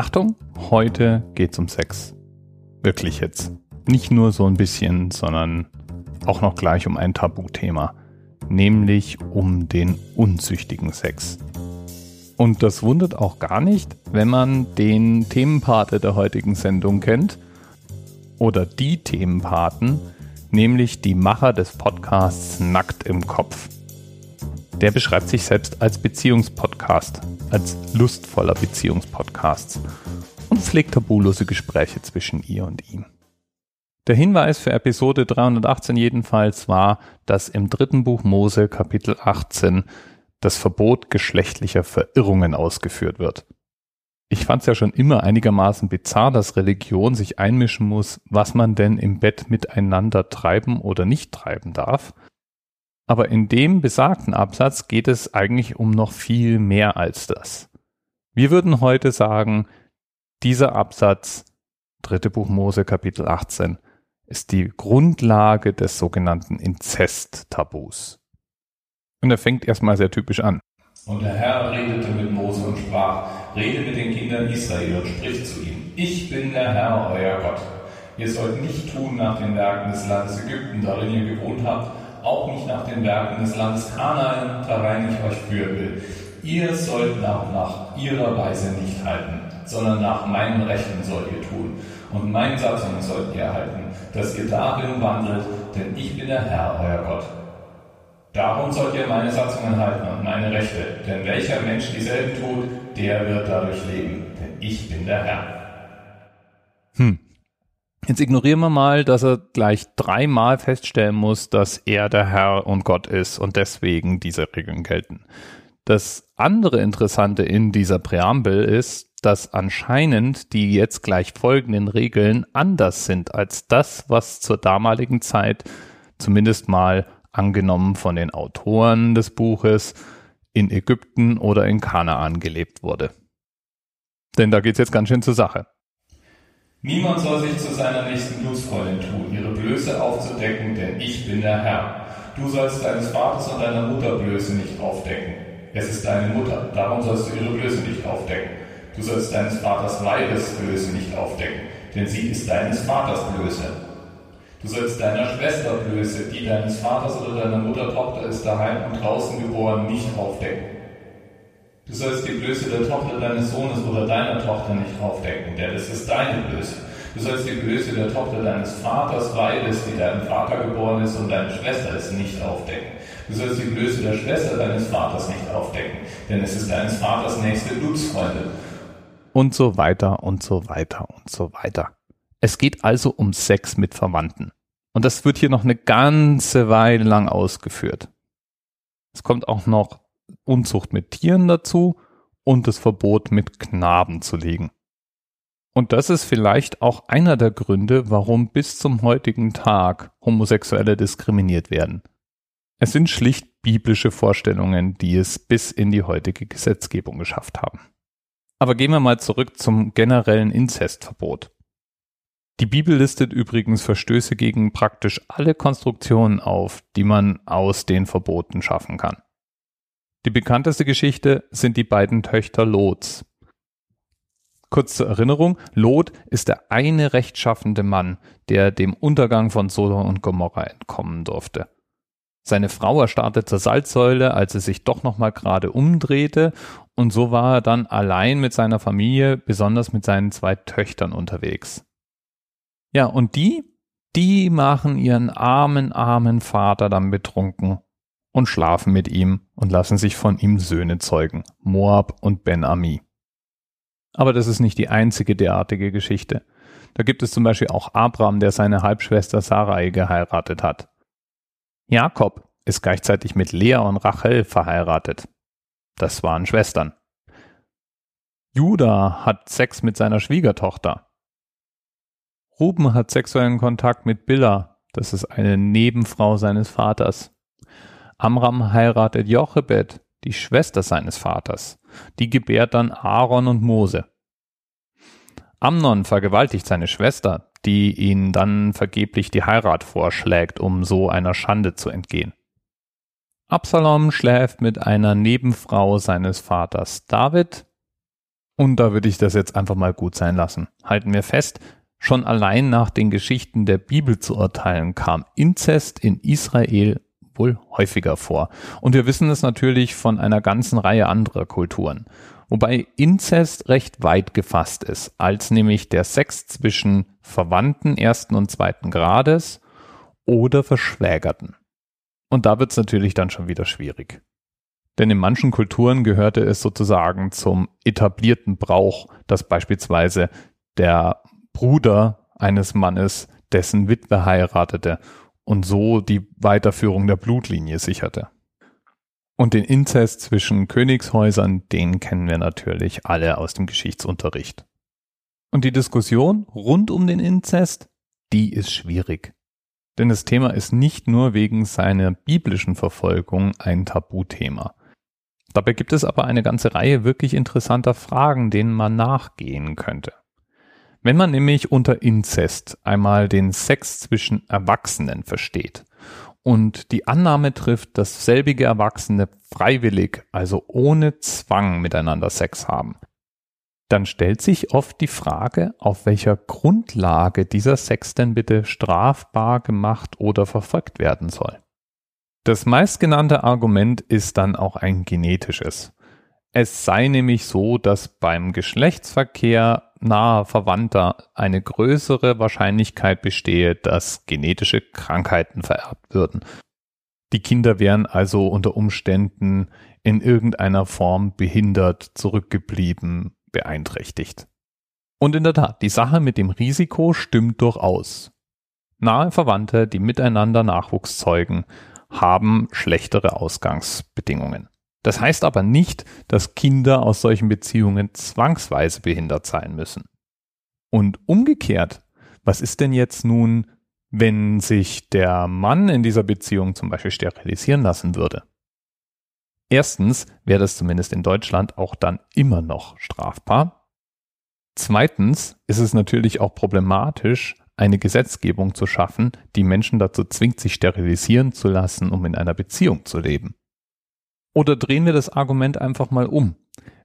Achtung, heute geht's um Sex. Wirklich jetzt. Nicht nur so ein bisschen, sondern auch noch gleich um ein Tabuthema. Nämlich um den unzüchtigen Sex. Und das wundert auch gar nicht, wenn man den Themenpate der heutigen Sendung kennt. Oder die Themenpaten, nämlich die Macher des Podcasts Nackt im Kopf. Der beschreibt sich selbst als Beziehungspodcast, als lustvoller Beziehungspodcast und pflegt tabulose Gespräche zwischen ihr und ihm. Der Hinweis für Episode 318 jedenfalls war, dass im dritten Buch Mose Kapitel 18 das Verbot geschlechtlicher Verirrungen ausgeführt wird. Ich fand es ja schon immer einigermaßen bizarr, dass Religion sich einmischen muss, was man denn im Bett miteinander treiben oder nicht treiben darf. Aber in dem besagten Absatz geht es eigentlich um noch viel mehr als das. Wir würden heute sagen, dieser Absatz, dritte Buch Mose Kapitel 18, ist die Grundlage des sogenannten Inzest-Tabus. Und er fängt erstmal sehr typisch an. Und der Herr redete mit Mose und sprach, rede mit den Kindern Israel und sprich zu ihnen, ich bin der Herr, euer Gott. Ihr sollt nicht tun nach den Werken des Landes Ägypten, darin ihr gewohnt habt, auch nicht nach den Werken des Landes Kanaan, darein ich euch führen will. Ihr sollt nach, nach ihrer Weise nicht halten, sondern nach meinen Rechten sollt ihr tun. Und meinen Satzungen sollt ihr halten, dass ihr darin wandelt, denn ich bin der Herr, euer Gott. Darum sollt ihr meine Satzungen halten und meine Rechte, denn welcher Mensch dieselben tut, der wird dadurch leben, denn ich bin der Herr. Jetzt ignorieren wir mal, dass er gleich dreimal feststellen muss, dass er der Herr und Gott ist und deswegen diese Regeln gelten. Das andere Interessante in dieser Präambel ist, dass anscheinend die jetzt gleich folgenden Regeln anders sind als das, was zur damaligen Zeit zumindest mal angenommen von den Autoren des Buches in Ägypten oder in Kanaan gelebt wurde. Denn da geht's jetzt ganz schön zur Sache. Niemand soll sich zu seiner nächsten Blutsfreundin tun, ihre Blöße aufzudecken, denn ich bin der Herr. Du sollst deines Vaters und deiner Mutter Blöße nicht aufdecken. Es ist deine Mutter, darum sollst du ihre Blöße nicht aufdecken. Du sollst deines Vaters Weibes Blöße nicht aufdecken, denn sie ist deines Vaters Blöße. Du sollst deiner Schwester Blöße, die deines Vaters oder deiner Mutter Tochter ist daheim und draußen geboren, nicht aufdecken. Du sollst die Blöße der Tochter deines Sohnes oder deiner Tochter nicht aufdecken, denn es ist deine Blöße. Du sollst die Blöße der Tochter deines Vaters, Weibes, die deinem Vater geboren ist und deine Schwester ist, nicht aufdecken. Du sollst die Blöße der Schwester deines Vaters nicht aufdecken, denn es ist deines Vaters nächste Blutsfreundin. Und so weiter und so weiter und so weiter. Es geht also um Sex mit Verwandten. Und das wird hier noch eine ganze Weile lang ausgeführt. Es kommt auch noch Unzucht mit Tieren dazu und das Verbot mit Knaben zu legen. Und das ist vielleicht auch einer der Gründe, warum bis zum heutigen Tag Homosexuelle diskriminiert werden. Es sind schlicht biblische Vorstellungen, die es bis in die heutige Gesetzgebung geschafft haben. Aber gehen wir mal zurück zum generellen Inzestverbot. Die Bibel listet übrigens Verstöße gegen praktisch alle Konstruktionen auf, die man aus den Verboten schaffen kann. Die bekannteste Geschichte sind die beiden Töchter Lots. Kurz zur Erinnerung, Lot ist der eine rechtschaffende Mann, der dem Untergang von Sodom und Gomorra entkommen durfte. Seine Frau erstarrte zur Salzsäule, als er sich doch nochmal gerade umdrehte, und so war er dann allein mit seiner Familie, besonders mit seinen zwei Töchtern unterwegs. Ja, und die, die machen ihren armen, armen Vater dann betrunken und schlafen mit ihm und lassen sich von ihm Söhne zeugen, Moab und Ben-Ami. Aber das ist nicht die einzige derartige Geschichte. Da gibt es zum Beispiel auch Abraham, der seine Halbschwester Sarai geheiratet hat. Jakob ist gleichzeitig mit Lea und Rachel verheiratet. Das waren Schwestern. Judah hat Sex mit seiner Schwiegertochter. Ruben hat sexuellen Kontakt mit Billa, das ist eine Nebenfrau seines Vaters. Amram heiratet Jochebed, die Schwester seines Vaters. Die gebärt dann Aaron und Mose. Amnon vergewaltigt seine Schwester, die ihn dann vergeblich die Heirat vorschlägt, um so einer Schande zu entgehen. Absalom schläft mit einer Nebenfrau seines Vaters David Und da würde ich das jetzt einfach mal gut sein lassen. Halten wir fest, schon allein nach den Geschichten der Bibel zu urteilen, kam Inzest in Israel wohl häufiger vor. Und wir wissen es natürlich von einer ganzen Reihe anderer Kulturen. Wobei Inzest recht weit gefasst ist, als nämlich der Sex zwischen Verwandten ersten und zweiten Grades oder Verschwägerten. Und da wird es natürlich dann schon wieder schwierig. Denn in manchen Kulturen gehörte es sozusagen zum etablierten Brauch, dass beispielsweise der Bruder eines Mannes dessen Witwe heiratete und so die Weiterführung der Blutlinie sicherte. Und den Inzest zwischen Königshäusern, den kennen wir natürlich alle aus dem Geschichtsunterricht. Und die Diskussion rund um den Inzest, die ist schwierig. Denn das Thema ist nicht nur wegen seiner biblischen Verfolgung ein Tabuthema. Dabei gibt es aber eine ganze Reihe wirklich interessanter Fragen, denen man nachgehen könnte. Wenn man nämlich unter Inzest einmal den Sex zwischen Erwachsenen versteht und die Annahme trifft, dass selbige Erwachsene freiwillig, also ohne Zwang miteinander Sex haben, dann stellt sich oft die Frage, auf welcher Grundlage dieser Sex denn bitte strafbar gemacht oder verfolgt werden soll. Das meistgenannte Argument ist dann auch ein genetisches. Es sei nämlich so, dass beim Geschlechtsverkehr naher Verwandter eine größere Wahrscheinlichkeit bestehe, dass genetische Krankheiten vererbt würden. Die Kinder wären also unter Umständen in irgendeiner Form behindert, zurückgeblieben, beeinträchtigt. Und in der Tat, die Sache mit dem Risiko stimmt durchaus. Nahe Verwandte, die miteinander Nachwuchs zeugen, haben schlechtere Ausgangsbedingungen. Das heißt aber nicht, dass Kinder aus solchen Beziehungen zwangsweise behindert sein müssen. Und umgekehrt, was ist denn jetzt nun, wenn sich der Mann in dieser Beziehung zum Beispiel sterilisieren lassen würde? Erstens wäre das zumindest in Deutschland auch dann immer noch strafbar. Zweitens ist es natürlich auch problematisch, eine Gesetzgebung zu schaffen, die Menschen dazu zwingt, sich sterilisieren zu lassen, um in einer Beziehung zu leben. Oder drehen wir das Argument einfach mal um.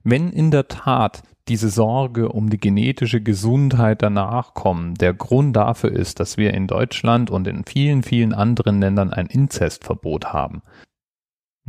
Wenn in der Tat diese Sorge um die genetische Gesundheit der Nachkommen der Grund dafür ist, dass wir in Deutschland und in vielen, vielen anderen Ländern ein Inzestverbot haben,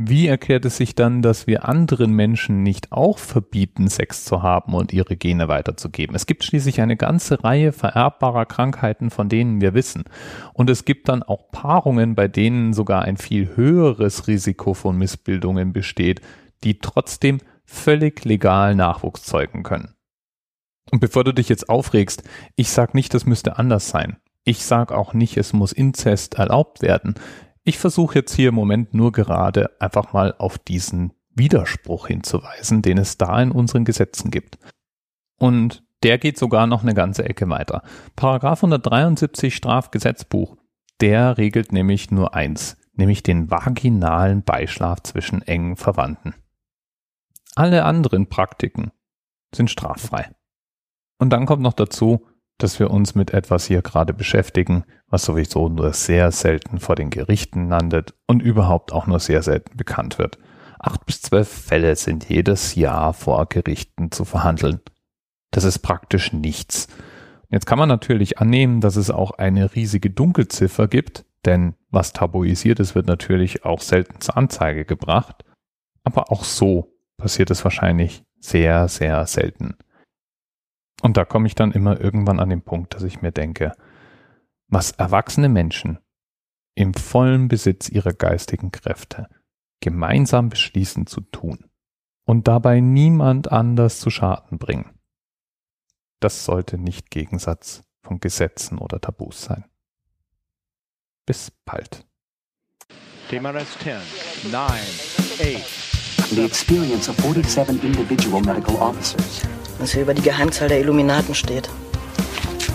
wie erklärt es sich dann, dass wir anderen Menschen nicht auch verbieten, Sex zu haben und ihre Gene weiterzugeben? Es gibt schließlich eine ganze Reihe vererbbarer Krankheiten, von denen wir wissen. Und es gibt dann auch Paarungen, bei denen sogar ein viel höheres Risiko von Missbildungen besteht, die trotzdem völlig legal Nachwuchs zeugen können. Und bevor du dich jetzt aufregst, ich sag nicht, das müsste anders sein. Ich sag auch nicht, es muss Inzest erlaubt werden. Ich versuche jetzt hier im Moment nur gerade einfach mal auf diesen Widerspruch hinzuweisen, den es da in unseren Gesetzen gibt. Und der geht sogar noch eine ganze Ecke weiter. Paragraph 173 Strafgesetzbuch, der regelt nämlich nur eins, nämlich den vaginalen Beischlaf zwischen engen Verwandten. Alle anderen Praktiken sind straffrei. Und dann kommt noch dazu, dass wir uns mit etwas hier gerade beschäftigen, was sowieso nur sehr selten vor den Gerichten landet und überhaupt auch nur sehr selten bekannt wird. Acht bis zwölf Fälle sind jedes Jahr vor Gerichten zu verhandeln. Das ist praktisch nichts. Jetzt kann man natürlich annehmen, dass es auch eine riesige Dunkelziffer gibt, denn was tabuisiert ist, wird natürlich auch selten zur Anzeige gebracht. Aber auch so passiert es wahrscheinlich sehr, sehr selten. Und da komme ich dann immer irgendwann an den Punkt, dass ich mir denke, was erwachsene Menschen im vollen Besitz ihrer geistigen Kräfte gemeinsam beschließen zu tun und dabei niemand anders zu Schaden bringen, das sollte nicht Gegensatz von Gesetzen oder Tabus sein. Bis bald. TMRS 10, 9, 8. The experience of 47 individual medical officers was hier über die Geheimzahl der Illuminaten steht.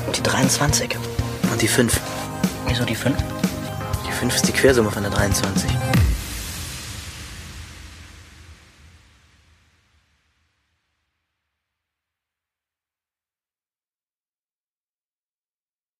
Und die 23. Und die 5. Wieso die 5? Die 5 ist die Quersumme von der 23.